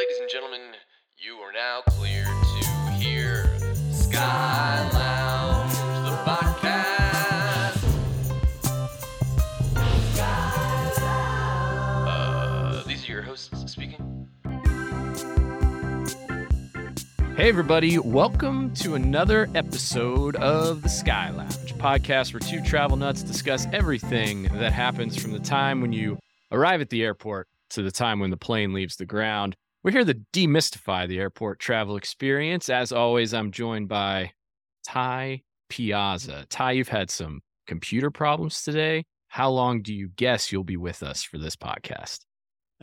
Ladies and gentlemen, you are now clear to hear Sky Lounge, the podcast. Uh, these are your hosts speaking. Hey, everybody, welcome to another episode of the Sky Lounge podcast where two travel nuts discuss everything that happens from the time when you arrive at the airport to the time when the plane leaves the ground. We're here to demystify the airport travel experience. As always, I'm joined by Ty Piazza. Ty, you've had some computer problems today. How long do you guess you'll be with us for this podcast?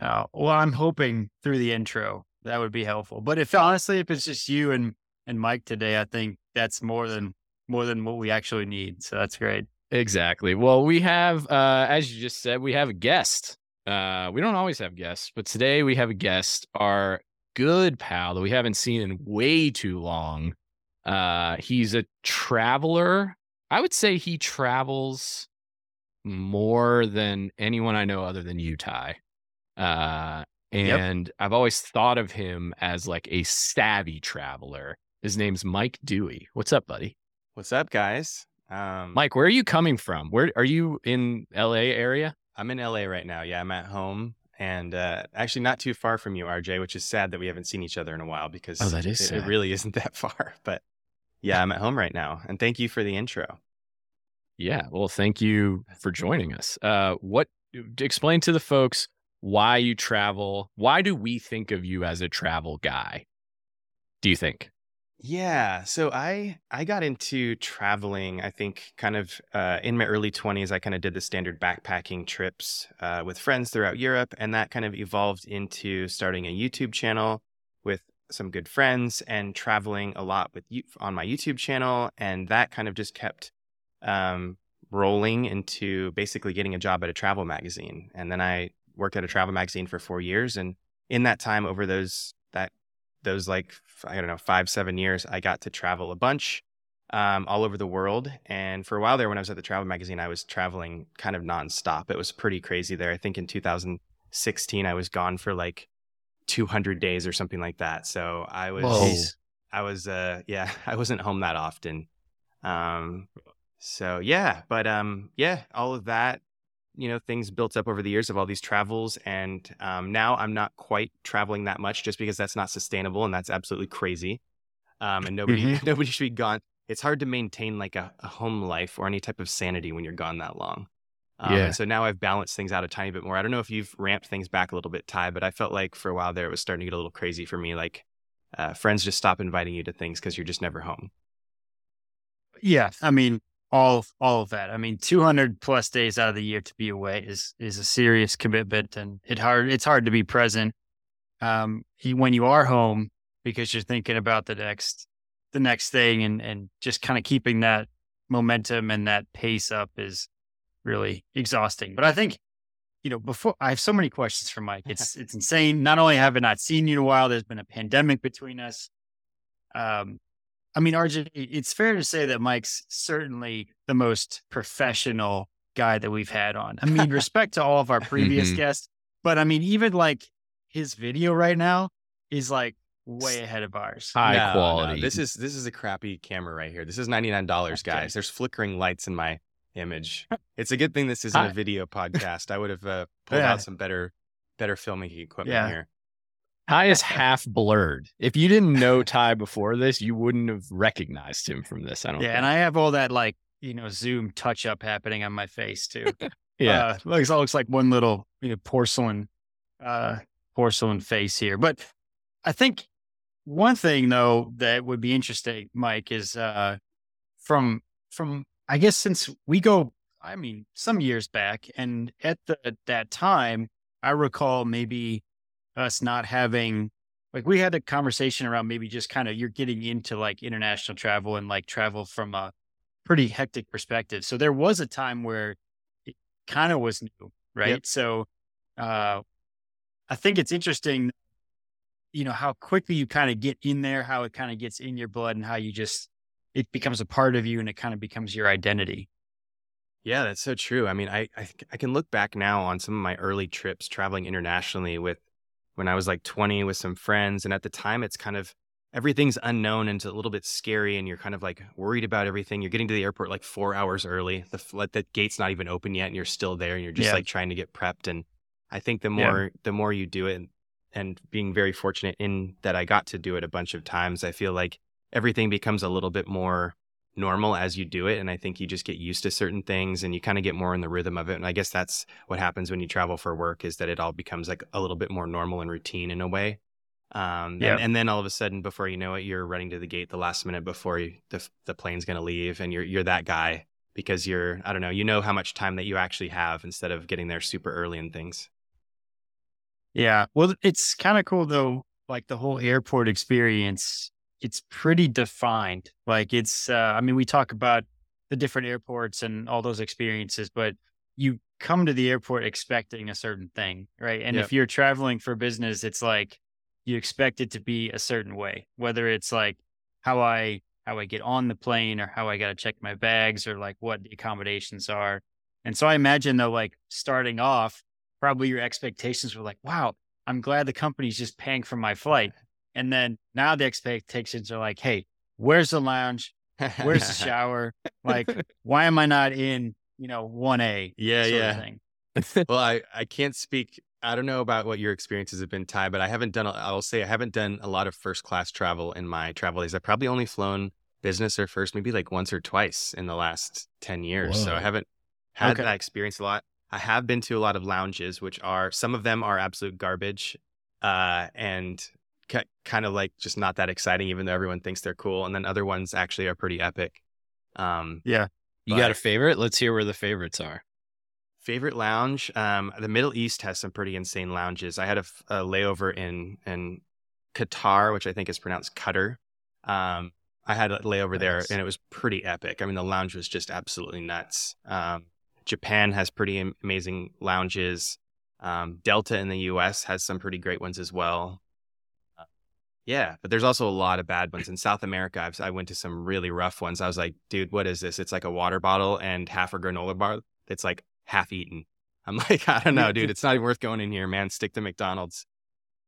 Oh, well, I'm hoping through the intro that would be helpful. But if honestly, if it's just you and and Mike today, I think that's more than more than what we actually need. So that's great. Exactly. Well, we have, uh, as you just said, we have a guest. Uh, we don't always have guests, but today we have a guest, our good pal that we haven't seen in way too long. Uh, he's a traveler. I would say he travels more than anyone I know other than you, Ty. Uh, Yep. and I've always thought of him as like a savvy traveler. His name's Mike Dewey. What's up, buddy? What's up, guys? Um, Mike, where are you coming from? Where are you in LA area? I'm in LA right now. Yeah, I'm at home and uh, actually not too far from you, RJ, which is sad that we haven't seen each other in a while because Oh, that is it, it really isn't that far. But yeah, I'm at home right now. And thank you for the intro. Yeah. Well, thank you for joining us. Uh, what explain to the folks why you travel? Why do we think of you as a travel guy? Do you think? Yeah, so I I got into traveling. I think kind of uh, in my early 20s. I kind of did the standard backpacking trips uh, with friends throughout Europe, and that kind of evolved into starting a YouTube channel with some good friends and traveling a lot with you on my YouTube channel, and that kind of just kept um, rolling into basically getting a job at a travel magazine, and then I worked at a travel magazine for four years, and in that time, over those that those like I don't know five seven years, I got to travel a bunch um, all over the world. And for a while there, when I was at the travel magazine, I was traveling kind of nonstop. It was pretty crazy there. I think in 2016, I was gone for like 200 days or something like that. So I was Whoa. I was uh yeah I wasn't home that often. Um, so yeah, but um yeah, all of that you know things built up over the years of all these travels and um, now i'm not quite traveling that much just because that's not sustainable and that's absolutely crazy um, and nobody nobody should be gone. It's hard to maintain like a, a home life or any type of sanity when you're gone that long um, Yeah. so now i've balanced things out a tiny bit more. I don't know if you've ramped things back a little bit ty but i felt like for a while there it was starting to get a little crazy for me like uh, friends just stop inviting you to things because you're just never home. Yeah, I mean all all of that. I mean, 200 plus days out of the year to be away is is a serious commitment, and it hard it's hard to be present um, when you are home because you're thinking about the next the next thing, and and just kind of keeping that momentum and that pace up is really exhausting. But I think you know before I have so many questions for Mike. It's it's insane. Not only have I not seen you in a while, there's been a pandemic between us. Um, I mean, RJ, it's fair to say that Mike's certainly the most professional guy that we've had on. I mean, respect to all of our previous Mhm. guests, but I mean, even like his video right now is like way ahead of ours. High No, no, quality. This is this is a crappy camera right here. This is ninety nine dollars, Okay. guys. There's flickering lights in my image. It's a good thing this isn't Hi. a video podcast. I would have uh, pulled Yeah. out some better better filming equipment Yeah. here. Ty is half blurred. If you didn't know Ty before this, you wouldn't have recognized him from this. I don't. Yeah, and I have all that like you know Zoom touch up happening on my face too. yeah. uh, looks all looks like one little you know, porcelain uh, porcelain face here. But I think one thing though that would be interesting, Mike, is uh, from from I guess since we go, I mean, some years back, and at the at that time, I recall maybe us not having like we had a conversation around maybe just kind of you're getting into like international travel and like travel from a pretty hectic perspective. So there was a time where it kind of was new, right? Yep. So uh I think it's interesting, you know, how quickly you kind of get in there, how it kind of gets in your blood and how you just it becomes a part of you and it kind of becomes your identity. Yeah, that's so true. I mean, I, I I can look back now on some of my early trips traveling internationally with when I was like 20 with some friends. And at the time, it's kind of everything's unknown and it's a little bit scary. And you're kind of like worried about everything. You're getting to the airport like four hours early. The, like, the gate's not even open yet. And you're still there and you're just Yeah. like trying to get prepped. And I think the Yeah. more, the more you do it and, and being very fortunate in that I got to do it a bunch of times, I feel like everything becomes a little bit more normal as you do it and i think you just get used to certain things and you kind of get more in the rhythm of it and i guess that's what happens when you travel for work is that it all becomes like a little bit more normal and routine in a way um Yeah. and, and then all of a sudden before you know it you're running to the gate the last minute before you, the, the plane's going to leave and you're you're that guy because you're i don't know you know how much time that you actually have instead of getting there super early and things Yeah. Well, it's kind of cool though. Like the whole airport experience, it's pretty defined. Like it's, uh, I mean, we talk about the different airports and all those experiences, but you come to the airport expecting a certain thing, right? And Yep. if you're traveling for business, it's like you expect it to be a certain way, whether it's like how I how I get on the plane or how I got to check my bags or like what the accommodations are. And so I imagine though, like starting off, probably your expectations were like, wow, I'm glad the company's just paying for my flight. And then now the expectations are like, hey, where's the lounge? Where's the shower? Like, why am I not in, you know, 1A? yeah sort of yeah thing? well, I, I can't speak. I don't know about what your experiences have been, Ty, but I haven't done, I will say I haven't done a lot of first class travel in my travel days. I've probably only flown business or first, maybe like once or twice in the last 10 years. So I haven't had Okay. that experience a lot. I have been to a lot of lounges, which are, some of them are absolute garbage uh, and ki kind of like just not that exciting, even though everyone thinks they're cool. And then other ones actually are pretty epic. Um, Yeah. You got a favorite? Let's hear where the favorites are. Favorite lounge? Um, the Middle East has some pretty insane lounges. I had a layover in in Qatar, which I think is pronounced Qatar. Um, I had a layover there, and it was pretty epic. I mean, the lounge was just absolutely nuts. Um, Japan has pretty amazing lounges. Um, Delta in the U.S. has some pretty great ones as well. Yeah, but there's also a lot of bad ones in South America. I've, I went to some really rough ones. I was like, dude, what is this? It's like a water bottle and half a granola bar. It's like half eaten. I'm like, I don't know, dude. It's not even worth going in here, man. Stick to McDonald's.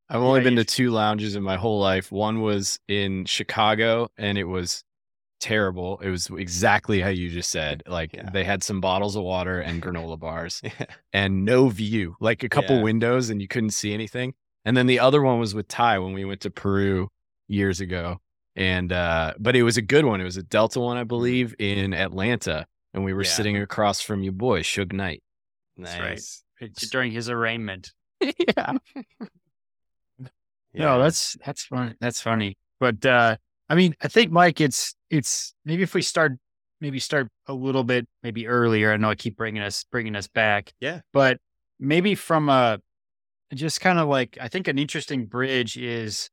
I've only Yeah, been to two lounges in my whole life. One was in Chicago and it was terrible. It was exactly how you just said. Like Yeah. they had some bottles of water and granola bars and no view, like a couple Yeah. windows and you couldn't see anything. And then the other one was with Ty when we went to Peru years ago. And uh but it was a good one. It was a Delta one, I believe, in Atlanta. And we were Yeah. sitting across from your boy, Suge Knight. nice. right. During his arraignment. yeah. No, that's that's funny. That's funny. But uh I mean, I think Mike, it's it's maybe if we start maybe start a little bit maybe earlier. I know I keep bringing us bringing us back. Yeah. But maybe from a just kind of like I think an interesting bridge is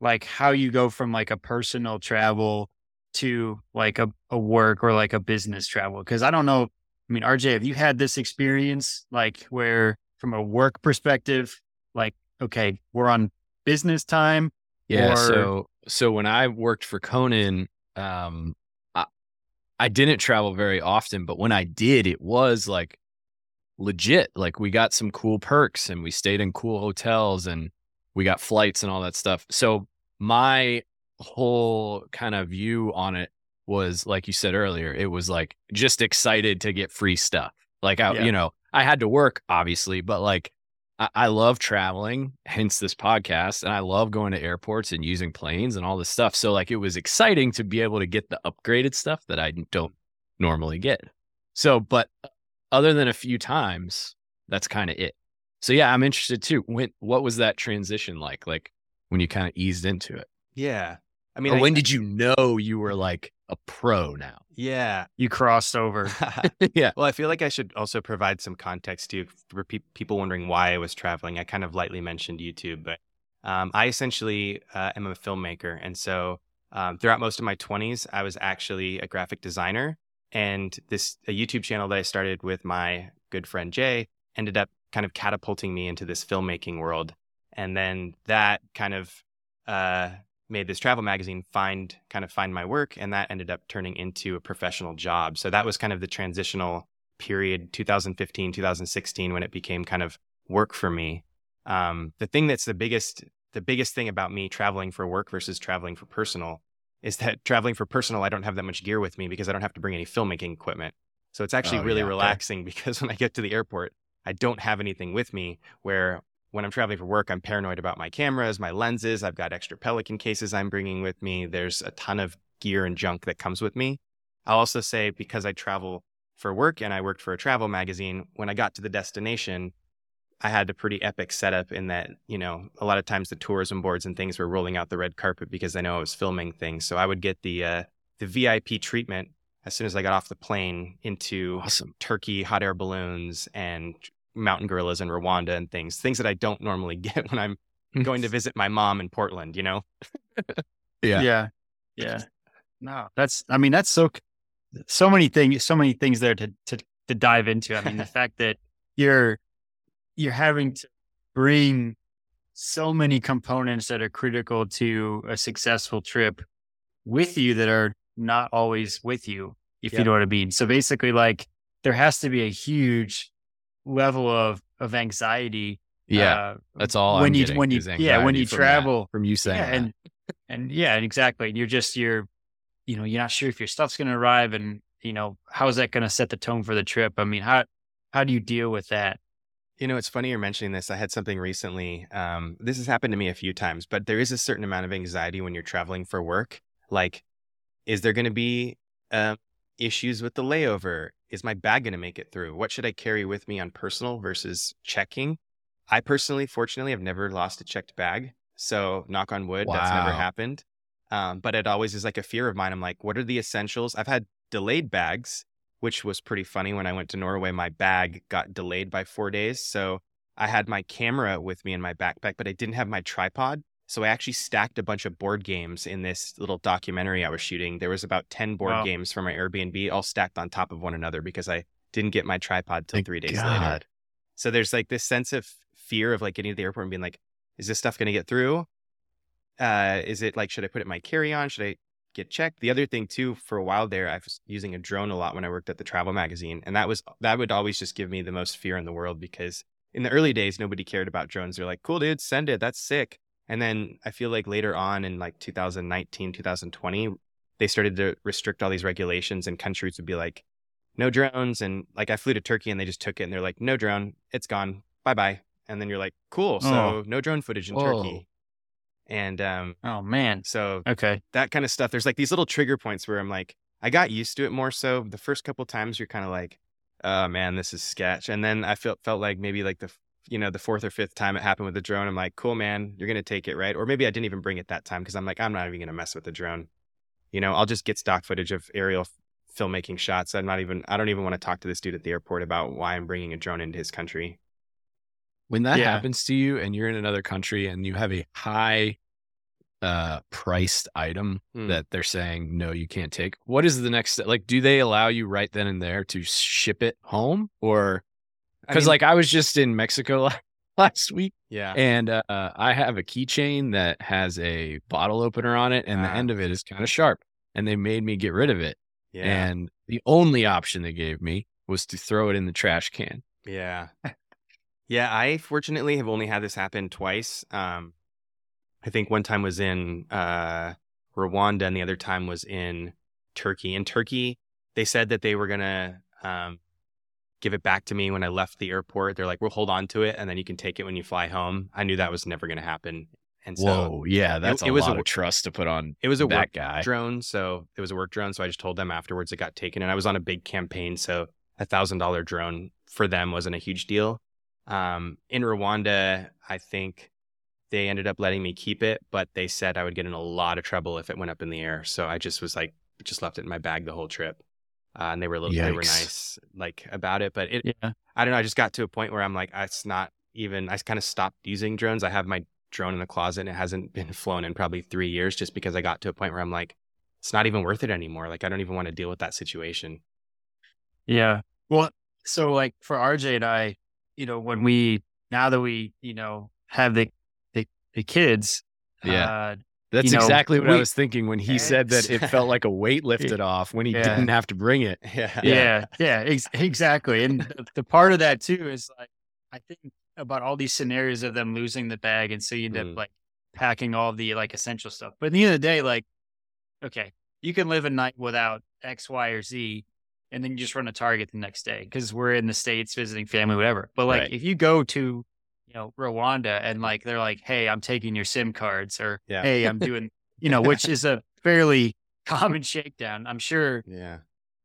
like how you go from like a personal travel to like a, a work or like a business travel. Cause I don't know. I mean, RJ, have you had this experience like where from a work perspective, like, okay, we're on business time. Yeah. Or- so so when I worked for Conan, um, I, I didn't travel very often, but when I did, it was like legit. Like we got some cool perks and we stayed in cool hotels and we got flights and all that stuff. So my whole kind of view on it was like you said earlier, it was like just excited to get free stuff. Like I, Yeah. you know, I had to work obviously, but like I, I love traveling, hence this podcast, and I love going to airports and using planes and all this stuff. So like it was exciting to be able to get the upgraded stuff that I don't normally get. So, but other than a few times, that's kind of it. So yeah, I'm interested too. When what was that transition like? Like when you kind of eased into it, Yeah. I mean, or I- when did you know you were like a pro now? yeah. You crossed over. yeah, Well, I feel like I should also provide some context too for pe- people wondering why I was traveling. I kind of lightly mentioned YouTube, but um, I essentially uh, am a filmmaker. And so um, throughout most of my 20s, I was actually a graphic designer. And this a YouTube channel that I started with my good friend Jay ended up kind of catapulting me into this filmmaking world. And then that kind of uh, made this travel magazine find kind of find my work and that ended up turning into a professional job so that was kind of the transitional period 2015 2016 when it became kind of work for me Um, the thing that's the biggest the biggest thing about me traveling for work versus traveling for personal is that traveling for personal, I don't have that much gear with me because I don't have to bring any filmmaking equipment. So it's actually Oh, really yeah, okay. relaxing because when I get to the airport, I don't have anything with me. Where when I'm traveling for work, I'm paranoid about my cameras, my lenses. I've got extra Pelican cases I'm bringing with me. There's a ton of gear and junk that comes with me. I'll also say because I travel for work and I worked for a travel magazine, when I got to the destination, I had a pretty epic setup in that, you know, a lot of times the tourism boards and things were rolling out the red carpet because they know I was filming things. So I would get the uh, the VIP treatment as soon as I got off the plane into Awesome. Turkey, hot air balloons, and mountain gorillas in Rwanda and things, things that I don't normally get when I'm going to visit my mom in Portland, you know? Yeah. Yeah. Yeah. No, that's, I mean, that's so, so many things, so many things there to, to, to dive into. I mean, the fact that you're, you're having to bring so many components that are critical to a successful trip with you that are not always with you, if you know what I mean. So basically, like, there has to be a huge level of, of anxiety. Yeah. uh, That's all when I'm you, when you, yeah, when you from that, travel, from you saying yeah, and and yeah, and exactly. You're just you're, you know, you're not sure if your stuff's going to arrive, and you know, how is that going to set the tone for the trip? I mean, how how do you deal with that? You know, it's funny you're mentioning this. I had something recently. Um, this has happened to me a few times, but there is a certain amount of anxiety when you're traveling for work. Like, is there going to be um, issues with the layover? Is my bag going to make it through? What should I carry with me on personal versus checking? I personally, fortunately, have never lost a checked bag. So, knock on wood, that's never happened. Um, but it always is like a fear of mine. I'm like, what are the essentials? I've had delayed bags which was pretty funny. When I went to Norway, my bag got delayed by four days. So I had my camera with me in my backpack, but I didn't have my tripod. So I actually stacked a bunch of board games in this little documentary I was shooting. There was about 10 board Wow. games from my Airbnb all stacked on top of one another because I didn't get my tripod till Thank three days later. So there's like this sense of fear of like getting to the airport and being like, is this stuff going to get through? Uh, is it like, should I put it in my carry on? Should I get checked? The other thing too, for a while there, I was using a drone a lot when I worked at the travel magazine. And that was, that would always just give me the most fear in the world because in the early days, nobody cared about drones. They're like, cool, dude, send it. That's sick. And then I feel like later on in like 2019, 2020, they started to restrict all these regulations and countries would be like, no drones. And like I flew to Turkey and they just took it and they're like, no drone, it's gone. Bye bye. And then you're like, cool. Oh. So Oh. no drone footage in Whoa. Turkey. And um, Oh man. so Okay. that kind of stuff, there's like these little trigger points where I'm like, I got used to it more so. The first couple times you're kind of like, oh man, this is sketch. And then I felt felt like maybe like the you know, the fourth or fifth time it happened with the drone, I'm like, cool man, you're gonna take it, right? Or maybe I didn't even bring it that time because I'm like, I'm not even gonna mess with the drone. You know, I'll just get stock footage of aerial filmmaking shots. I'm not even I don't even want to talk to this dude at the airport about why I'm bringing a drone into his country. When that Yeah. happens to you and you're in another country and you have a high uh priced item Hmm. that they're saying no you can't take what is the next step like do they allow you right then and there to ship it home or I because mean, like i was just in mexico last week yeah. and uh, i have a keychain that has a bottle opener on it and the Ah. end of it is kind of sharp and they made me get rid of it Yeah. and the only option they gave me was to throw it in the trash can Yeah. yeah, I fortunately have only had this happen twice. Um I think one time was in uh Rwanda and the other time was in Turkey. In Turkey, they said that they were going to um give it back to me when I left the airport. They're like, "We'll hold on to it and then you can take it when you fly home." I knew that was never going to happen. And so whoa yeah that's it a was a lot w- of trust to put on it was a that work guy drone, so it was a work drone. So I just told them afterwards it got taken, and I was on a big campaign, so a thousand dollar drone for them wasn't a huge deal. Um, in Rwanda, I think they ended up letting me keep it, but they said I would get in a lot of trouble if it went up in the air. So I just was like, just left it in my bag the whole trip, uh, and they were a little, they were nice like about it. But it, Yeah. I don't know. I just got to a point where I'm like, it's not even. I kind of stopped using drones. I have my drone in the closet, and it hasn't been flown in probably three years, just because I got to a point where I'm like, it's not even worth it anymore. Like I don't even want to deal with that situation. Yeah. Well, so like for RJ and I, you know, when we now that we, you know, have the the, the kids, Yeah. uh, That's you know, exactly what I was thinking when he said that it felt like a weight lifted off when he Yeah. didn't have to bring it. Yeah. yeah, yeah, ex- exactly. And the, the part of that too is like, I think about all these scenarios of them losing the bag, and so you end Mm. up like packing all the like essential stuff. But at the end of the day, like, okay, you can live a night without X, Y, or Z, and then you just run a Target the next day because we're in the states visiting family, whatever. But like, Right. if you go to you know Rwanda and like they're like, hey, I'm taking your SIM cards, or Yeah. hey, I'm doing, you know, which is a fairly common shakedown. I'm sure Yeah.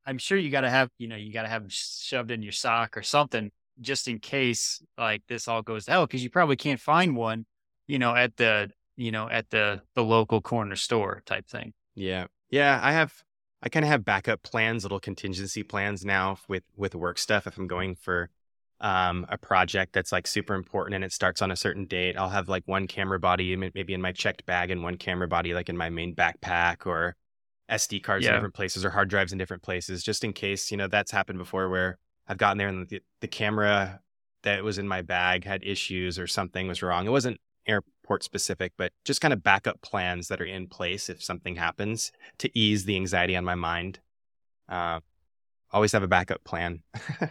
I'm sure you got to have, you know, you got to have shoved in your sock or something just in case like this all goes to hell because you probably can't find one, you know, at the, you know, at the the local corner store type thing. Yeah. Yeah. I have, I kind of have backup plans, little contingency plans now with, with work stuff. If I'm going for um, a project that's like super important and it starts on a certain date, I'll have like one camera body maybe in my checked bag and one camera body like in my main backpack or SD cards in different places or hard drives in different places, just in case, you know, that's happened before where I've gotten there and the, the camera that was in my bag had issues or something was wrong. It wasn't airport specific, but just kind of backup plans that are in place if something happens to ease the anxiety on my mind. Uh, always have a backup plan.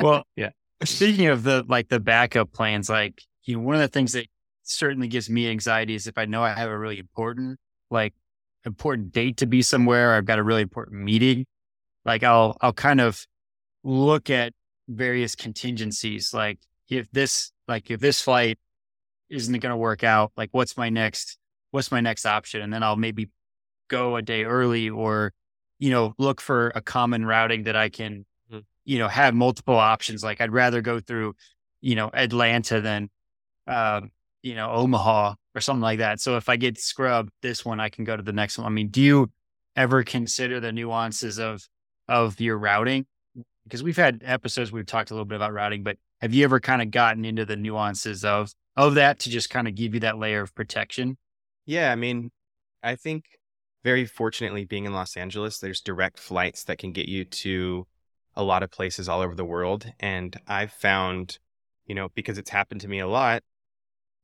Well, Yeah. Speaking of the like the backup plans, like you know, one of the things that certainly gives me anxiety is if I know I have a really important, like important date to be somewhere, or I've got a really important meeting, like I'll I'll kind of look at various contingencies. Like if this like if this flight isn't it going to work out, like what's my next what's my next option, and then I'll maybe go a day early or you know look for a common routing that I can Mhm. you know have multiple options. Like I'd rather go through you know Atlanta than um, you know Omaha or something like that. So if I get scrubbed this one, I can go to the next one. I mean, do you ever consider the nuances of of your routing? Because we've had episodes we've talked a little bit about routing, but have you ever kind of gotten into the nuances of of that to just kind of give you that layer of protection? Yeah, I mean, I think very fortunately being in Los Angeles, there's direct flights that can get you to a lot of places all over the world. And I've found, you know, because it's happened to me a lot,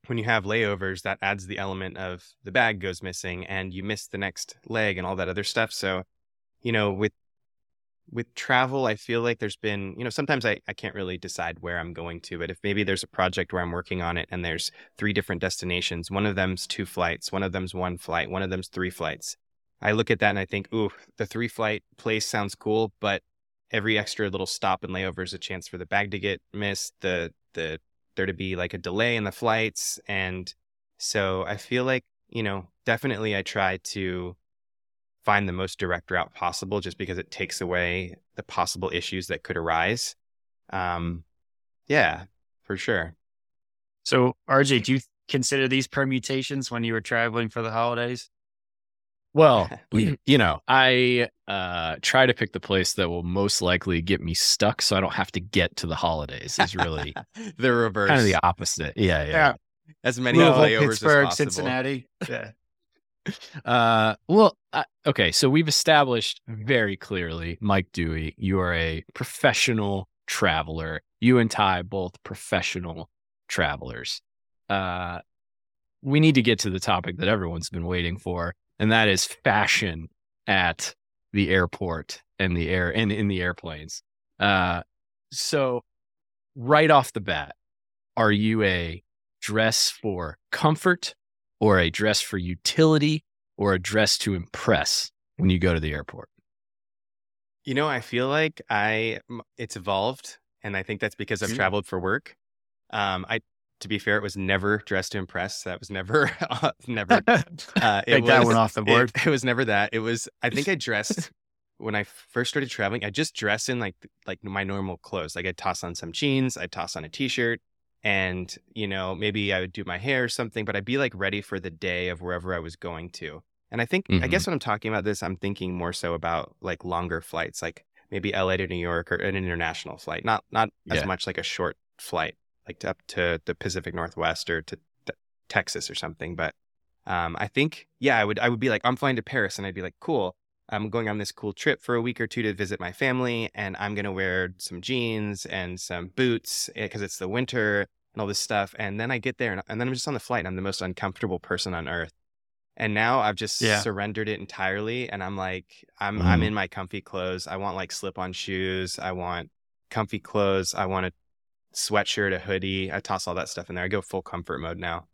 when you have layovers, that adds the element of the bag goes missing and you miss the next leg and all that other stuff. So, you know, with with travel, I feel like there's been, you know, sometimes I, I can't really decide where I'm going to, but if maybe there's a project where I'm working on it and there's three different destinations, one of them's two flights, one of them's one flight, one of them's three flights. I look at that and I think, ooh, the three flight place sounds cool, but every extra little stop and layover is a chance for the bag to get missed, the the there to be like a delay in the flights. And so I feel like, you know, definitely I try to find the most direct route possible just because it takes away the possible issues that could arise. Um, yeah, for sure. So, RJ, do you consider these permutations when you were traveling for the holidays? Well, you know, I uh, try to pick the place that will most likely get me stuck, so I don't have to get to the holidays. Is really the reverse. kind of the opposite. Yeah, yeah. as many Louisville, layovers Pittsburgh, as possible. Cincinnati. Yeah. Uh, well, okay. So we've established very clearly, Mike Dewey, you are a professional traveler. You and Ty both professional travelers. Uh, we need to get to the topic that everyone's been waiting for, and that is fashion at the airport and the air and in the airplanes. Uh, so right off the bat, are you a dress for comfort or a dress for utility or a dress to impress when you go to the airport? You know, I feel like I it's evolved, and I think that's because I've Mhm. traveled for work. Um, I, to be fair, it was never dressed to impress. That was never, never. Uh, it Take that was- one off the board. It, was never that. It was. I think I dressed when I first started traveling. I just dressed in like like my normal clothes. Like I'd toss on some jeans, I'd toss on a t-shirt, and you know maybe I would do my hair or something. But I'd be like ready for the day of wherever I was going to. And I think I Mhm. guess when I'm talking about this, I'm thinking more so about like longer flights, like maybe LA to New York or an international flight, not not as much like a short flight, like to up to the Pacific Northwest or to, to Texas or something. But um, I think yeah, I would I would be like I'm flying to Paris, and I'd be like cool. I'm going on this cool trip for a week or two to visit my family, and I'm gonna wear some jeans and some boots because it's the winter and all this stuff. And then I get there, and, and then I'm just on the flight, and I'm the most uncomfortable person on earth. And now I've just Yeah. surrendered it entirely, and I'm like, I'm I'm Mhm. in my comfy clothes. I want like slip-on shoes. I want comfy clothes. I want a sweatshirt, a hoodie. I toss all that stuff in there. I go full comfort mode now.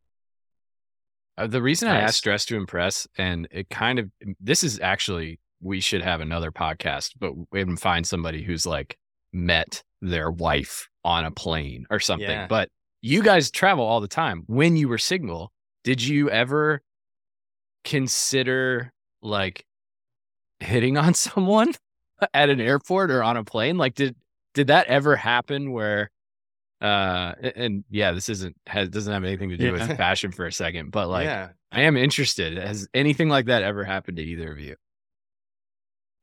Uh, the reason I asked dress to impress, and it kind of this is actually we should have another podcast, but we haven't find somebody who's like met their wife on a plane or something. Yeah. But you guys travel all the time. When you were single, did you ever consider like hitting on someone at an airport or on a plane? Like did did that ever happen where uh and yeah, this isn't has doesn't have anything to do Yeah. with fashion for a second, but like yeah. I am interested. Has anything like that ever happened to either of you?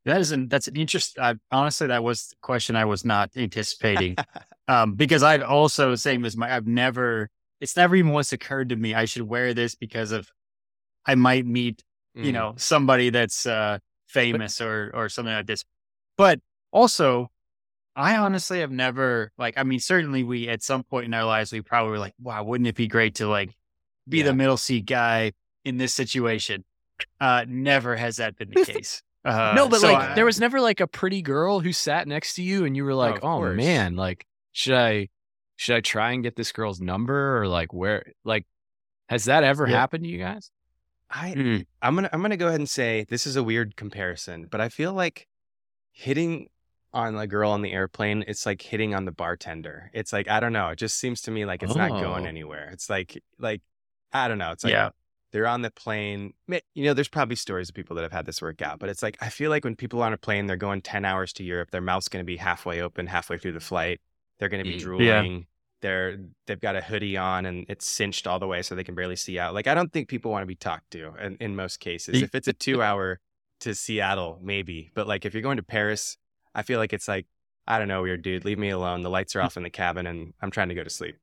That is an that's an interest. I, honestly, that was the question I was not anticipating. um, because I've also same as my I've never it's never even once occurred to me I should wear this because of I might meet you Mm. know somebody that's uh famous or or something like this. But also, I honestly have never like I mean certainly we at some point in our lives we probably were like wow wouldn't it be great to like be Yeah. the middle seat guy in this situation. Uh, never has that been the case. Uh, no, but so like I- there was never like a pretty girl who sat next to you and you were like, of "Oh, man, like should I should I try and get this girl's number or like where like has that ever Yeah. happened to you guys?" I Mm. I'm gonna I'm gonna go ahead and say this is a weird comparison, but I feel like hitting on a girl on the airplane, it's like hitting on the bartender. It's like I don't know. It just seems to me like it's not going Oh. anywhere. It's like like I don't know. It's like Yeah. They're on the plane. You know, there's probably stories of people that have had this work out, but it's like I feel like when people are on a plane, they're going 10 hours to Europe. Their mouth's going to be halfway open, halfway through the flight. They're going to be Mm. drooling. They're they've got a hoodie on and it's cinched all the way so they can barely see out. Like I don't think people want to be talked to in, in most cases. If it's a two hour to Seattle, maybe. But like if you're going to Paris, I feel like it's like I don't know, weird dude. Leave me alone. The lights are off in the cabin, and I'm trying to go to sleep.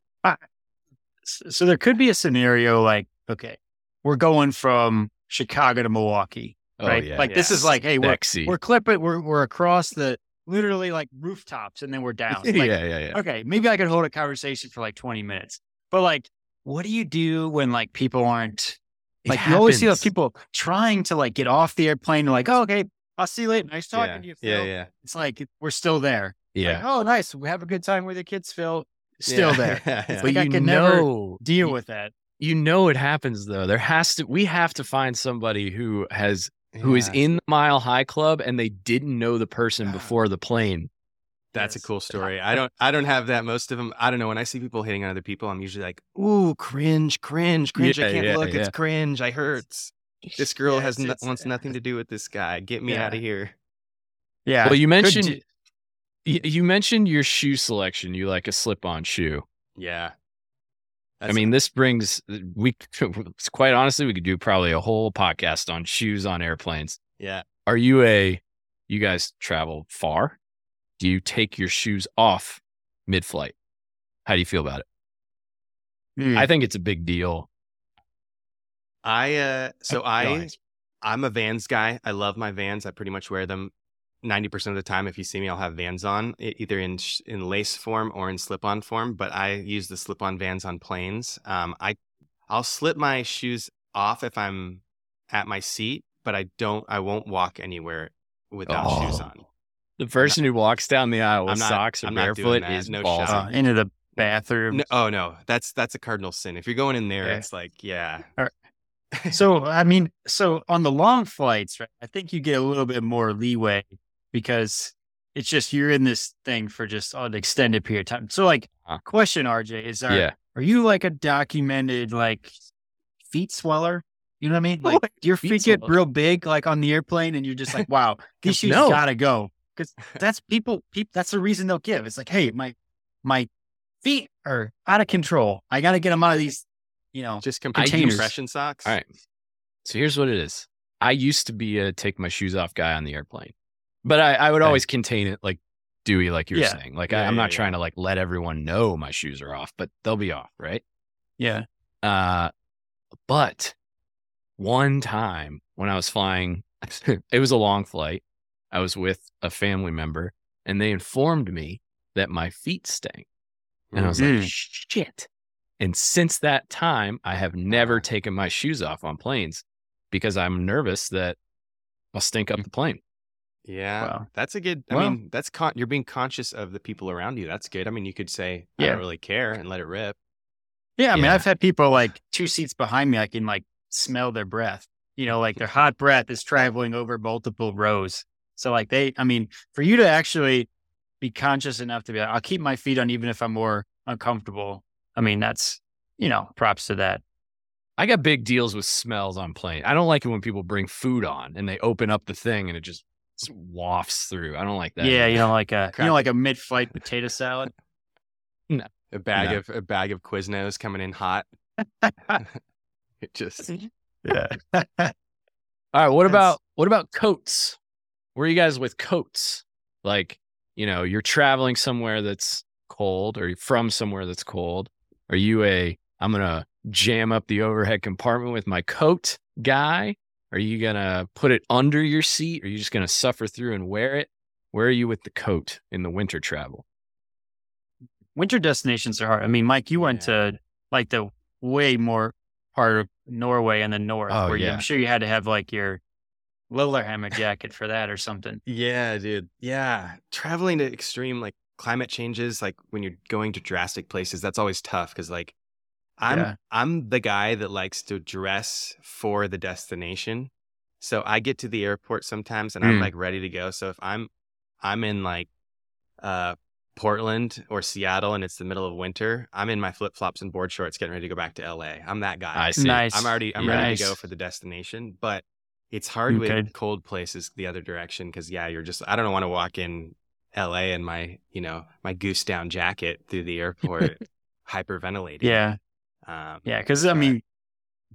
So there could be a scenario like, okay, we're going from Chicago to Milwaukee, oh, right? Oh yeah. like this is like, hey, we're sexy. we're clipping, we're we're across the literally like rooftops, and then we're down. Like, yeah, yeah, yeah. Okay, maybe I could hold a conversation for like twenty minutes, but like, what do you do when like people aren't like you always see those people trying to like get off the airplane and like, oh, okay, I'll see you later. Nice talking yeah. to you. yeah, Phil. yeah, It's like we're still there. Like, Yeah. oh, nice. We have a good time with your kids, Phil. Still Yeah. there. Yeah. It's But like I you can never deal you- with that. You know it happens though. There has to we have to find somebody who has who is Yeah. in the Mile High Club and they didn't know the person Yeah. before the plane. That's a cool story. I don't I don't have that. Most of them, I don't know. When I see people hitting on other people, I'm usually like, ooh, cringe, cringe, cringe. Yeah, I can't yeah, look. yeah. It's cringe. I hurts. This girl Yes, has no, wants nothing to do with this guy. Get me Yeah. out of here. Yeah. Well, you mentioned do- you mentioned your shoe selection. You like a slip-on shoe. Yeah. I mean, this brings we quite honestly we could do probably a whole podcast on shoes on airplanes. yeah. Are you a you guys travel far? Do you take your shoes off mid-flight? How do you feel about it? Mm. I think it's a big deal. I uh so I. I'm a Vans guy. I love my Vans. I pretty much wear them 90% of the time. If you see me, I'll have Vans on, either in sh- in lace form or in slip-on form. But I use the slip-on Vans on planes. Um, I I'll slip my shoes off if I'm at my seat, but I don't. I won't walk anywhere without shoes Oh. on. The person who walks down the aisle with I'm not- socks or I'm barefoot that. is No ballsy. shot. uh, into the bathroom. No, oh no, that's that's a cardinal sin. If you're going in there, Yeah. it's like yeah, so I mean, so on the long flights, right? I think you get a little bit more leeway because it's just you're in this thing for just an extended period of time. So, like, Uh, question, RJ, is are Yeah. are you like a documented like feet sweller? You know what I mean? Like, What? do your Feet feet get sweller? real big, like on the airplane, and you're just like, wow, these shoes No. gotta go. Because that's people, people. That's the reason they'll give. It's like, hey, my my feet are out of control. I got to get them out of these. You know, just I complete use- compression socks. All right. So here's what it is. I used to be a take my shoes off guy on the airplane, but I, I would always contain it like Dewey, like you were Yeah. saying. Like Yeah, I, I'm yeah, not trying to like let everyone know my shoes are off, but they'll be off, right? yeah. Uh, but one time when I was flying, it was a long flight. I was with a family member, and they informed me that my feet stank. And I was Mm. like, shit. And since that time, I have never taken my shoes off on planes because I'm nervous that I'll stink up the plane. Yeah, Wow. that's a good. I Well- mean, that's con- you're being conscious of the people around you. That's good. I mean, you could say, "I Yeah. don't really care" and let it rip. Yeah, I mean, I've had people like two seats behind me. I can like smell their breath. You know, like their hot breath is traveling over multiple rows. So like they, I mean, for you to actually be conscious enough to be like, I'll keep my feet on even if I'm more uncomfortable. I mean, that's you know, props to that. I got big deals with smells on plane. I don't like it when people bring food on and they open up the thing and it just wafts through. I don't like that. yeah, you know, like a you Crack- know, like a mid-flight potato salad. no, A bag No. of a bag of Quiznos coming in hot. it just Yeah. All right. What That's- about what about coats? Where are you guys with coats? Like, you know, you're traveling somewhere that's cold, or you're from somewhere that's cold. Are you a I'm gonna jam up the overhead compartment with my coat guy? Are you gonna put it under your seat? Are you just gonna suffer through and wear it? Where are you with the coat in the winter travel? Winter destinations are hard. I mean, Mike, you went Yeah. to like the way more part of Norway and the north, Oh, where you. I'm sure you had to have like your Lillehammer jacket for that or something. Yeah, dude. Yeah. Traveling to extreme like climate changes, like when you're going to drastic places, that's always tough because like I'm Yeah. I'm the guy that likes to dress for the destination. So I get to the airport sometimes and I'm Mm. like ready to go. So if I'm I'm in like uh Portland or Seattle and it's the middle of winter, I'm in my flip flops and board shorts getting ready to go back to LA. I'm that guy. I see. Nice. I'm already I'm Yeah. ready to go for the destination, but it's hard Okay. with cold places the other direction because yeah, you're just I don't want to walk in LA in my you know my goose down jacket through the airport hyperventilating. Yeah. Um, Yeah. Cause I mean,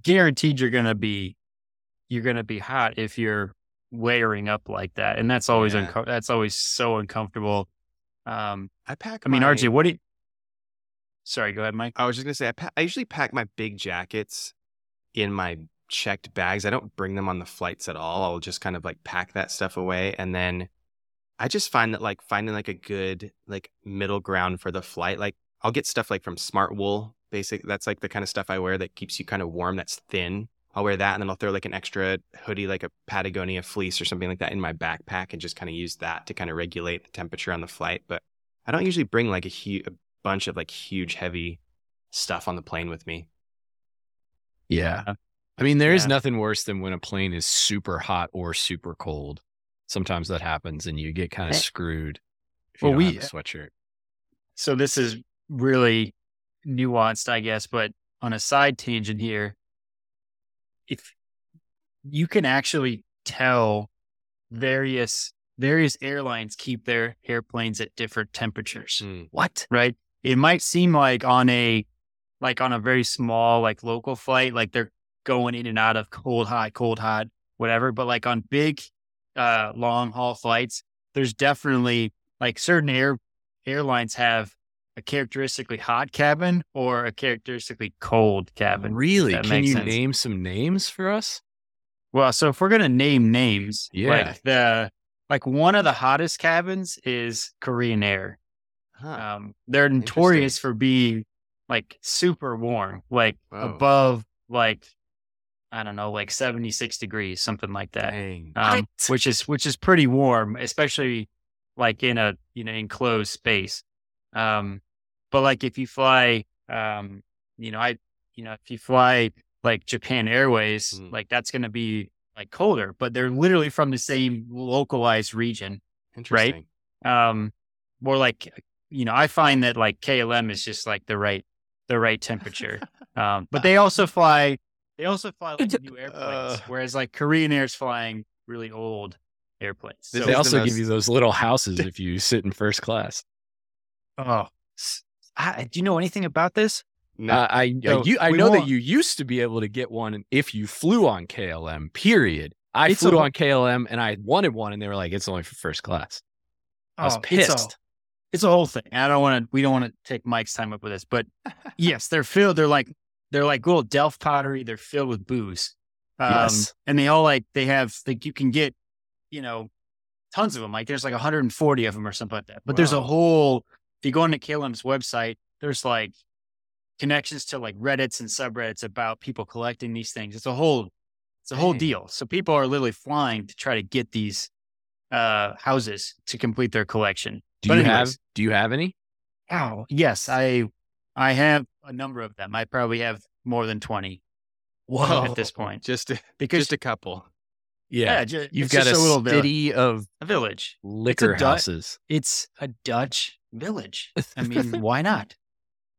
guaranteed you're going to be, you're to be hot if you're layering up like that. And that's always, Yeah. unco- that's always so uncomfortable. Um, I pack. I mean, my- RJ, what do you, sorry, go ahead, Mike. I was just gonna say I, pa- I usually pack my big jackets in my checked bags. I don't bring them on the flights at all. I'll just kind of like pack that stuff away and then I just find that like finding like a good like middle ground for the flight. Like I'll get stuff like from Smart Wool, basic. That's like the kind of stuff I wear that keeps you kind of warm. That's thin. I'll wear that and then I'll throw like an extra hoodie, like a Patagonia fleece or something like that in my backpack and just kind of use that to kind of regulate the temperature on the flight. But I don't usually bring like a huge, a bunch of like huge, heavy stuff on the plane with me. Yeah. I mean, there is Yeah. nothing worse than when a plane is super hot or super cold. Sometimes that happens and you get kind of Eh. screwed if you Well, don't we- have a sweatshirt. So this is really nuanced, I guess, but on a side tangent here, if you can actually tell various various airlines keep their airplanes at different temperatures, What? right? It might seem like on a like on a very small like local flight, like they're going in and out of cold hot, cold hot, whatever. But like on big uh long haul flights, there's definitely like certain air airlines have a characteristically hot cabin or a characteristically cold cabin. Really? Can you sense. name some names for us? Well, so if we're gonna name names, Yeah. like the like one of the hottest cabins is Korean Air. Huh. Um, they're notorious for being like super warm, like Whoa. above like I don't know, like seventy six degrees, something like that. Dang. Um, which is which is pretty warm, especially like in a you know enclosed space. Um, but like if you fly, um, you know, I you know if you fly like Japan Airways, Mhm. like that's going to be like colder, but they're literally from the same localized region. Interesting. Um, more like you know, I find that like KLM is just like the right the right temperature. um, but they also fly they also fly like new airplanes, Uh. whereas like Korean Air's flying really old airplanes. So, they is the also most- give you those little houses if you sit in first class. oh, s- I, do you know anything about this? No. Uh, I So you, I know that you used to be able to get one if you flew on KLM. Period. I It's flew a- on KLM and I wanted one, and they were like, "It's only for first class." I was Oh, it's a- pissed. It's a whole thing. I don't want to. We don't want to take Mike's time up with this, but yes, they're filled. They're like they're like little Delft pottery. They're filled with booze. Um, Yes. and they all like they have like you can get, you know, tons of them. Like there's like 140 of them or something like that. But there's a whole. If you go into KLM's website, there's like connections to like Reddits and subreddits about people collecting these things. It's a whole. It's a whole Dang. deal. So people are literally flying to try to get these uh, houses to complete their collection. Do But you anyways. have do you have any? Oh, yes, I I have a number of them. I probably have more than twenty Whoa. at this point Just a, because just a couple. Yeah. ju- You've got just a, little city of a village. liquor du- houses. It's a Dutch village. I mean, why not?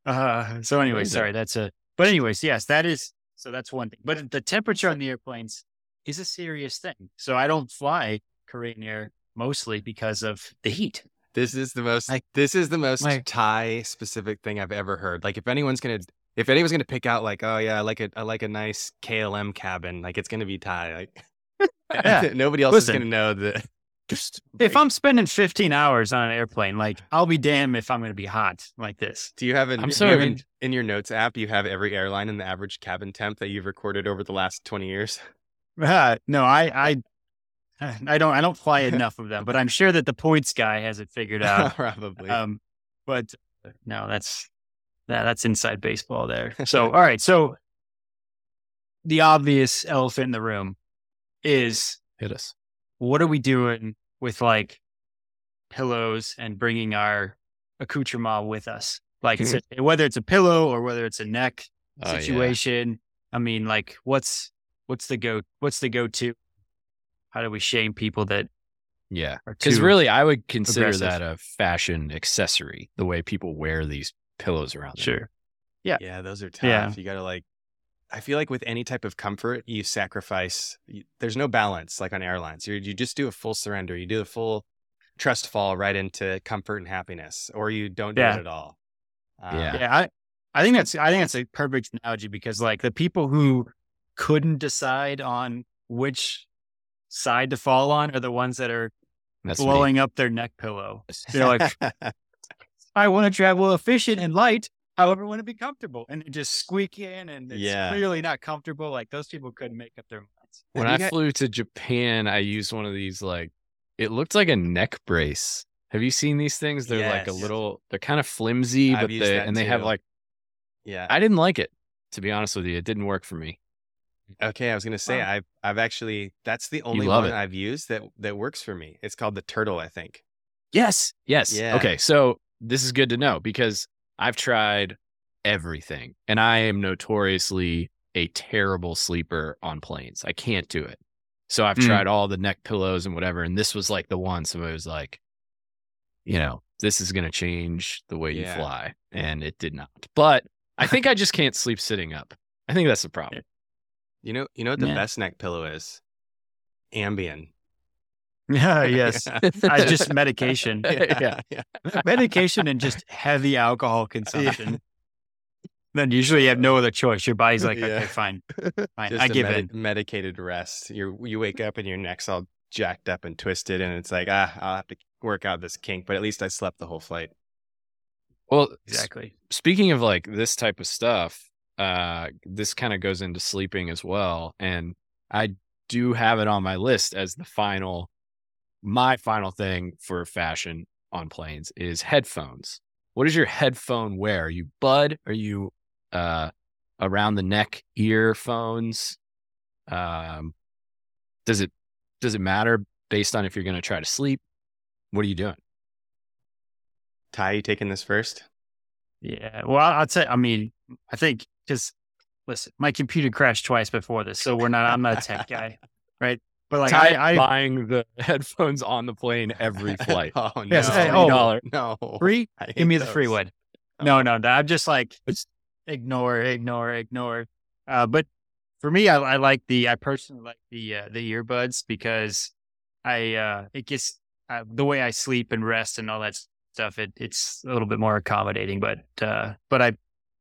Uh, so anyway, sorry, that's a. But anyways, yes, that is. So that's one thing. But the temperature on the airplanes is a serious thing. So I don't fly Korean Air mostly because of the heat. This is the most. Like- this is the most like- Ty specific thing I've ever heard. Like, if anyone's gonna, if anyone's gonna pick out, like, oh yeah, I like a, I like a nice KLM cabin. Like, it's gonna be Ty. Like, Yeah. nobody else Listen. is gonna know that. Just if I'm spending 15 hours on an airplane, like I'll be damned if I'm going to be hot like this. Do you have an? I'm sorry. you have in- an- in your notes app? You have every airline and the average cabin temp that you've recorded over the last twenty years. Uh, no, I, I, I don't, I don't fly enough of them, but I'm sure that the points guy has it figured out. Probably. Um, but uh, no, that's that, that's inside baseball there. So, all right. So the obvious elephant in the room is Hit us. What are we doing with like pillows and bringing our accoutrement with us? Like it's hmm. a- whether it's a pillow or whether it's a neck Oh, yeah. situation. I mean, like what's what's the go what's the go to? How do we shame people that Yeah. Because really, I would consider aggressive. that a fashion accessory, the way people wear these pillows around. them. sure? yeah, Yeah, those are tough. Yeah. You gotta like. I feel like with any type of comfort, you sacrifice. You, there's no balance like on airlines. You you just do a full surrender. You do a full trust fall right into comfort and happiness, or you don't do Yeah. it at all. Um, Yeah. Yeah, I, I think that's I think that's a perfect analogy because like the people who couldn't decide on which side to fall on are the ones that are That's me. blowing up their neck pillow. They're like, I want to travel efficient and light, however, want to be comfortable, and they just squeak in, and it's Yeah. clearly not comfortable. Like those people couldn't make up their minds. When I got- flew to Japan, I used one of these like it looked like a neck brace. Have you seen these things? They're like a little they're kind of flimsy, I've but they and they have like yeah. I didn't like it, to be honest with you. It didn't work for me. Okay, I was gonna say Wow. I've I've actually that's the only one it. I've used that that works for me. It's called the turtle, I think. Yes. Yes. Yeah. Okay. So this is good to know because I've tried everything and I am notoriously a terrible sleeper on planes. I can't do it. So I've Mm. tried all the neck pillows and whatever. And this was like the one. So I was like, you know, this is going to change the way you fly. And it did not. But I think I just can't sleep sitting up. I think that's the problem. You know, you know what the Yeah. best neck pillow is? Ambien. Yeah, yes, I just medication, yeah. yeah. medication, and just heavy alcohol consumption. Then usually you have no other choice. Your body's like, okay, fine, fine, Just I a give medi- in. medicated rest. You you wake up and your neck's all jacked up and twisted, and it's like ah, I'll have to work out this kink. But at least I slept the whole flight. Well, s- Exactly. speaking of like this type of stuff, uh, this kind of goes into sleeping as well. And I do have it on my list as the final, my final thing for fashion on planes is headphones. What is your headphone wear? Are you bud? Are you uh, around the neck earphones? Um, does it does it matter based on if you're going to try to sleep? What are you doing? Ty, you taking this first? Yeah. Well, I'd say. I mean, I think because listen, my computer crashed twice before this, so we're not. I'm not a tech guy, right? But like, Ty I, I buying the headphones on the plane every flight. oh no! Yes, hey, oh, no! free. Give me the free those. one. No, no, no. I'm just like ignore, ignore, ignore. Uh, but for me, I, I like the. I personally like the uh, the earbuds because I uh, it gets uh, the way I sleep and rest and all that stuff. It it's a little bit more accommodating, but uh, but I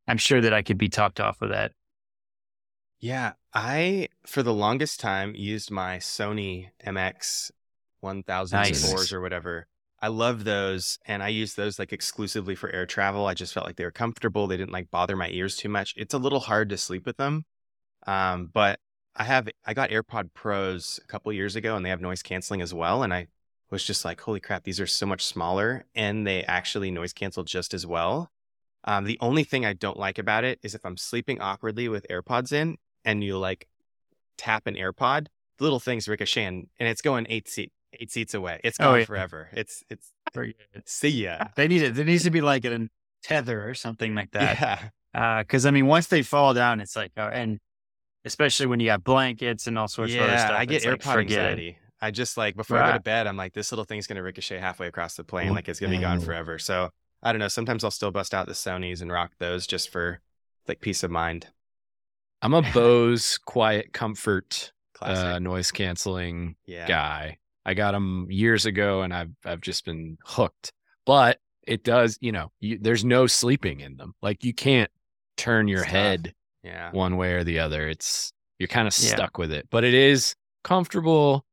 I'm sure that I could be talked off of that. Yeah, I for the longest time used my Sony MX 1004s Nice. or whatever. I love those and I use those like exclusively for air travel. I just felt like they were comfortable. They didn't like bother my ears too much. It's a little hard to sleep with them. Um, but I have I got AirPod Pros a couple years ago and they have noise canceling as well and I was just like, holy crap, these are so much smaller and they actually noise cancel just as well. Um, the only thing I don't like about it is if I'm sleeping awkwardly with AirPods in and you like tap an AirPod, the little thing's ricocheting and it's going eight feet, eight seats away. It's Oh, gone yeah. forever. It's it's see ya. They need it. There needs to be like a tether or something like that. Yeah. Because I mean, once they fall down, it's like, uh, and especially when you got blankets and all sorts of other Yeah, stuff. I get like, AirPod it. anxiety. I just like before I go to bed, I'm like, this little thing's gonna ricochet halfway across the plane, like it's gonna be gone forever. So I don't know. Sometimes I'll still bust out the Sony's and rock those just for like peace of mind. I'm a Bose Quiet Comfort uh, noise canceling yeah. guy. I got them years ago, and I've I've just been hooked. But it does, you know, you, there's no sleeping in them. Like you can't turn your tough. head Yeah. one way or the other. It's you're kind of Yeah. stuck with it, but it is comfortable.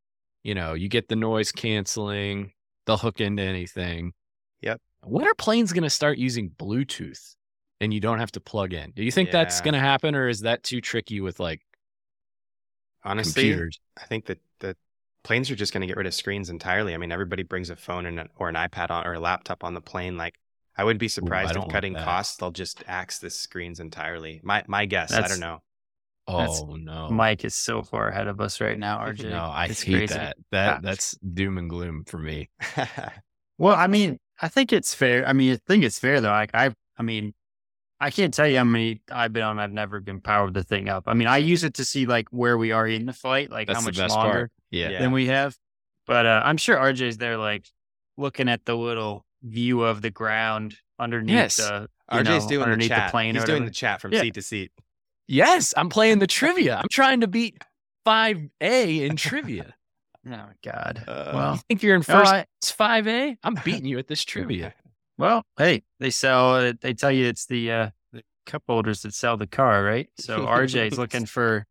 You know, you get the noise canceling. They'll hook into anything. Yep. When are planes going to start using Bluetooth and you don't have to plug in? Do you think that's going to happen, or is that too tricky with like Honestly, computers? I think that the planes are just going to get rid of screens entirely. I mean, everybody brings a phone and or an iPad on or a laptop on the plane. Like, I wouldn't be surprised don't if cutting that. costs, they'll just axe the screens entirely. My my guess. I don't know. That's Oh no, Mike is so far ahead of us right now, RJ. No, I It's hate crazy. that. That Ah. that's doom and gloom for me. Well, I mean, I think it's fair. I mean, I think it's fair though. Like I, I mean, I can't tell you how many I've been on. I've never been powered the thing up. I mean, I use it to see like where we are in the flight, like That's how much longer part. Yeah. Yeah. than we have. But uh, I'm sure RJ's there, like looking at the little view of the ground underneath Yes. the you RJ's know, doing the underneath chat. plane. He's or doing the chat from Yeah. seat to seat. Yes, I'm playing the trivia. I'm trying to beat five A in trivia. Oh God. Uh, well, You think you're in no, first I- five A? I'm beating you at this trivia. well, hey, they sell. it. They tell you it's the uh, the cup holders that sell the car, right? So RJ's looking for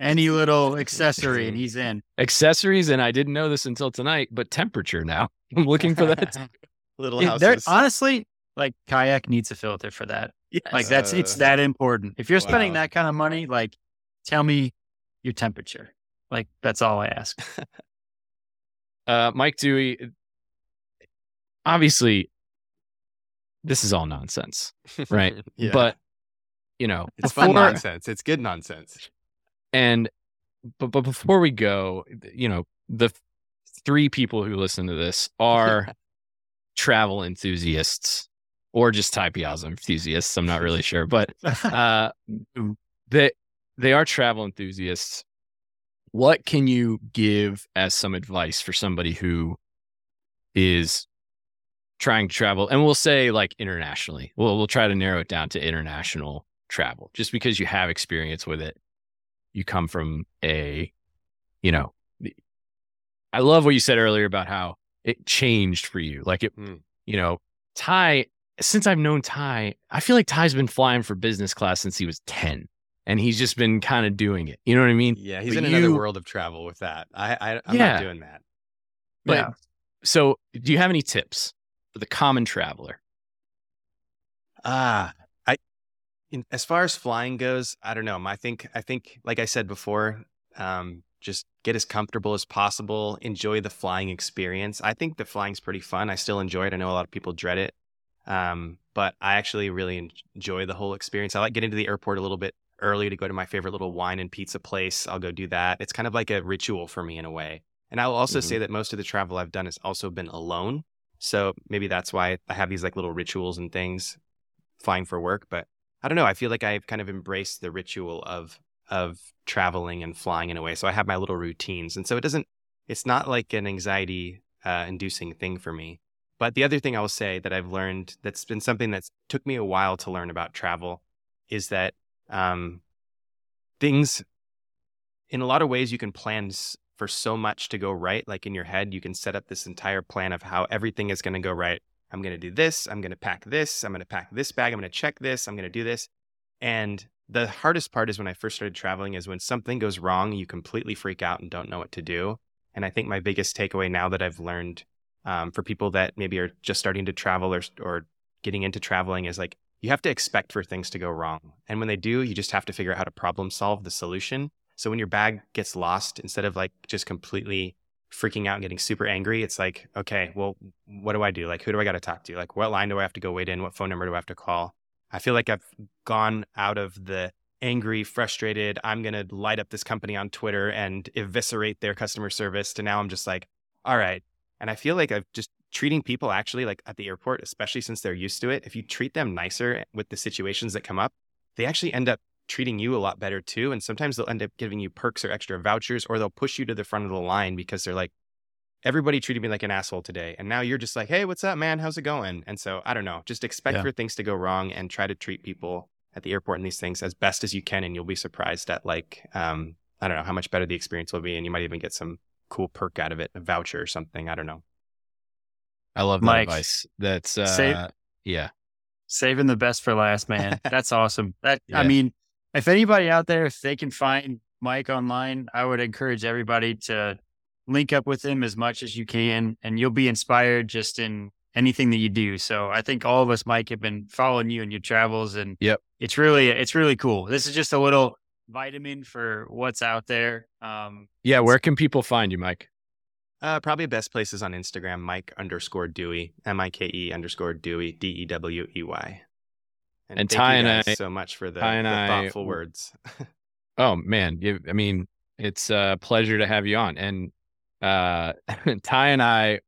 any little accessory, and he's in. Accessories, and I didn't know this until tonight, but temperature now. I'm looking for that. Little It- houses. honestly, like kayak needs a filter for that. Like that's it's Uh, that important. If you're spending that kind of money, like tell me your temperature. Like that's all I ask. uh, Mike Dewey. Obviously, this is all nonsense, right? Yeah. But you know, it's fun nonsense. It's good nonsense. And but but before we go, you know, the three people who listen to this are travel enthusiasts or just Piazza enthusiasts. I'm not really sure, but uh, they they are travel enthusiasts. What can you give as some advice for somebody who is trying to travel? And we'll say like internationally. We'll we'll try to narrow it down to international travel, just because you have experience with it. You come from a, you know, I love what you said earlier about how it changed for you. Like it, Mm. you know, Ty. Since I've known Ty, I feel like Ty's been flying for business class since he was ten and he's just been kind of doing it. You know what I mean? Yeah, he's But in another world of travel with that. I, I I'm Yeah. not doing that. But Yeah. so, do you have any tips for the common traveler? Ah, I in, as far as flying goes, I don't know. I think I think like I said before, um, just get as comfortable as possible. Enjoy the flying experience. I think the flying's pretty fun. I still enjoy it. I know a lot of people dread it, um, but I actually really enjoy the whole experience. I like getting to the airport a little bit early to go to my favorite little wine and pizza place. I'll go do that. It's kind of like a ritual for me in a way. And I will also say that most of the travel I've done has also been alone. So maybe that's why I have these like little rituals and things flying for work. But I don't know. I feel like I've kind of embraced the ritual of of traveling and flying in a way. So I have my little routines. And so it doesn't it's not like an anxiety uh, inducing thing for me. But the other thing I will say that I've learned that's been something that's took me a while to learn about travel is that um, things, in a lot of ways, you can plan for so much to go right. Like in your head, you can set up this entire plan of how everything is going to go right. I'm going to do this. I'm going to pack this. I'm going to pack this bag. I'm going to check this. I'm going to do this. And the hardest part is when I first started traveling is when something goes wrong, you completely freak out and don't know what to do. And I think my biggest takeaway now that I've learned um, for people that maybe are just starting to travel or, or getting into traveling is like you have to expect for things to go wrong. And when they do, you just have to figure out how to problem solve the solution. So when your bag gets lost, instead of like just completely freaking out and getting super angry, it's like, okay, well, what do I do? Like, who do I got to talk to? Like, what line do I have to go wait in? What phone number do I have to call? I feel like I've gone out of the angry, frustrated, I'm going to light up this company on Twitter and eviscerate their customer service to now I'm just like, all right. And I feel like I've just treating people actually like at the airport, especially since they're used to it. If you treat them nicer with the situations that come up, they actually end up treating you a lot better too. And sometimes they'll end up giving you perks or extra vouchers, or they'll push you to the front of the line because they're like, everybody treated me like an asshole today. And now you're just like, hey, what's up, man? How's it going? And so I don't know, just expect Yeah. for things to go wrong and try to treat people at the airport and these things as best as you can. And you'll be surprised at like, um, I don't know how much better the experience will be. And you might even get some cool perk out of it, a voucher or something. I don't know. I love that Mike, advice. That's uh, save- yeah. Saving the best for last, man. That's awesome. That Yeah. I mean, if anybody out there, if they can find Mike online, I would encourage everybody to link up with him as much as you can, and you'll be inspired just in anything that you do. So I think all of us, Mike, have been following you and your travels, and Yep. it's really it's really cool. This is just a little vitamin for what's out there. Um, Yeah. Where can people find you, Mike? Uh, probably best places on Instagram, Mike underscore Dewey, M I K E underscore Dewey, D E W E Y. And thank Ty and I- so much for the, Ty and I- thoughtful words. Oh man, you, I mean, it's a pleasure to have you on. And uh, Ty and I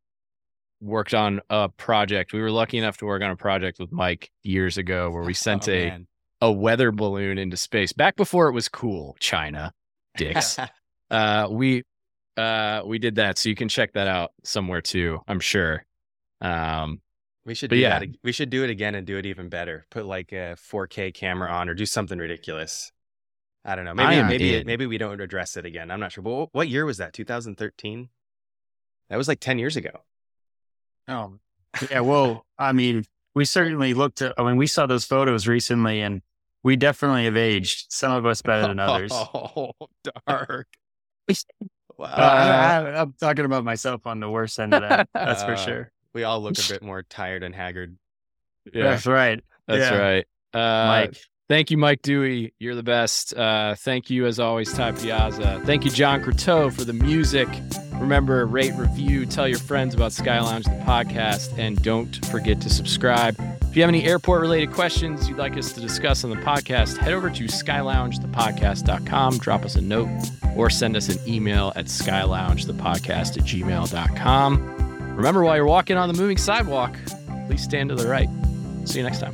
worked on a project. We were lucky enough to work on a project with Mike years ago where we sent Oh, a man. a weather balloon into space back before it was cool. China, dicks. uh, we uh, we did that, so you can check that out somewhere too. I'm sure. Um, we should but do yeah. that. We should do it again and do it even better. Put like a 4K camera on or do something ridiculous. I don't know. I Maybe am maybe in. maybe we don't address it again. I'm not sure. But what, what year was that? 2013. That was like 10 years ago. Oh, yeah. Well, I mean, we certainly looked at, I mean, we saw those photos recently and we definitely have aged, some of us better than others. Oh, dark. wow. Uh, I, am talking about myself on the worst end of that. That's for Uh, sure. We all look a bit more tired and haggard. yeah, That's right. that's yeah. right. Uh, Mike. Thank you, Mike Dewey. You're the best. Uh, thank you, as always, Ty Piazza. Thank you, John Croteau, for the music. Remember, rate, review, tell your friends about Sky Lounge, the podcast, and don't forget to subscribe. If you have any airport related questions you'd like us to discuss on the podcast, head over to skyloungethepodcast.com, drop us a note, or send us an email at skyloungethepodcast at gmail.com. Remember, while you're walking on the moving sidewalk, please stand to the right. See you next time.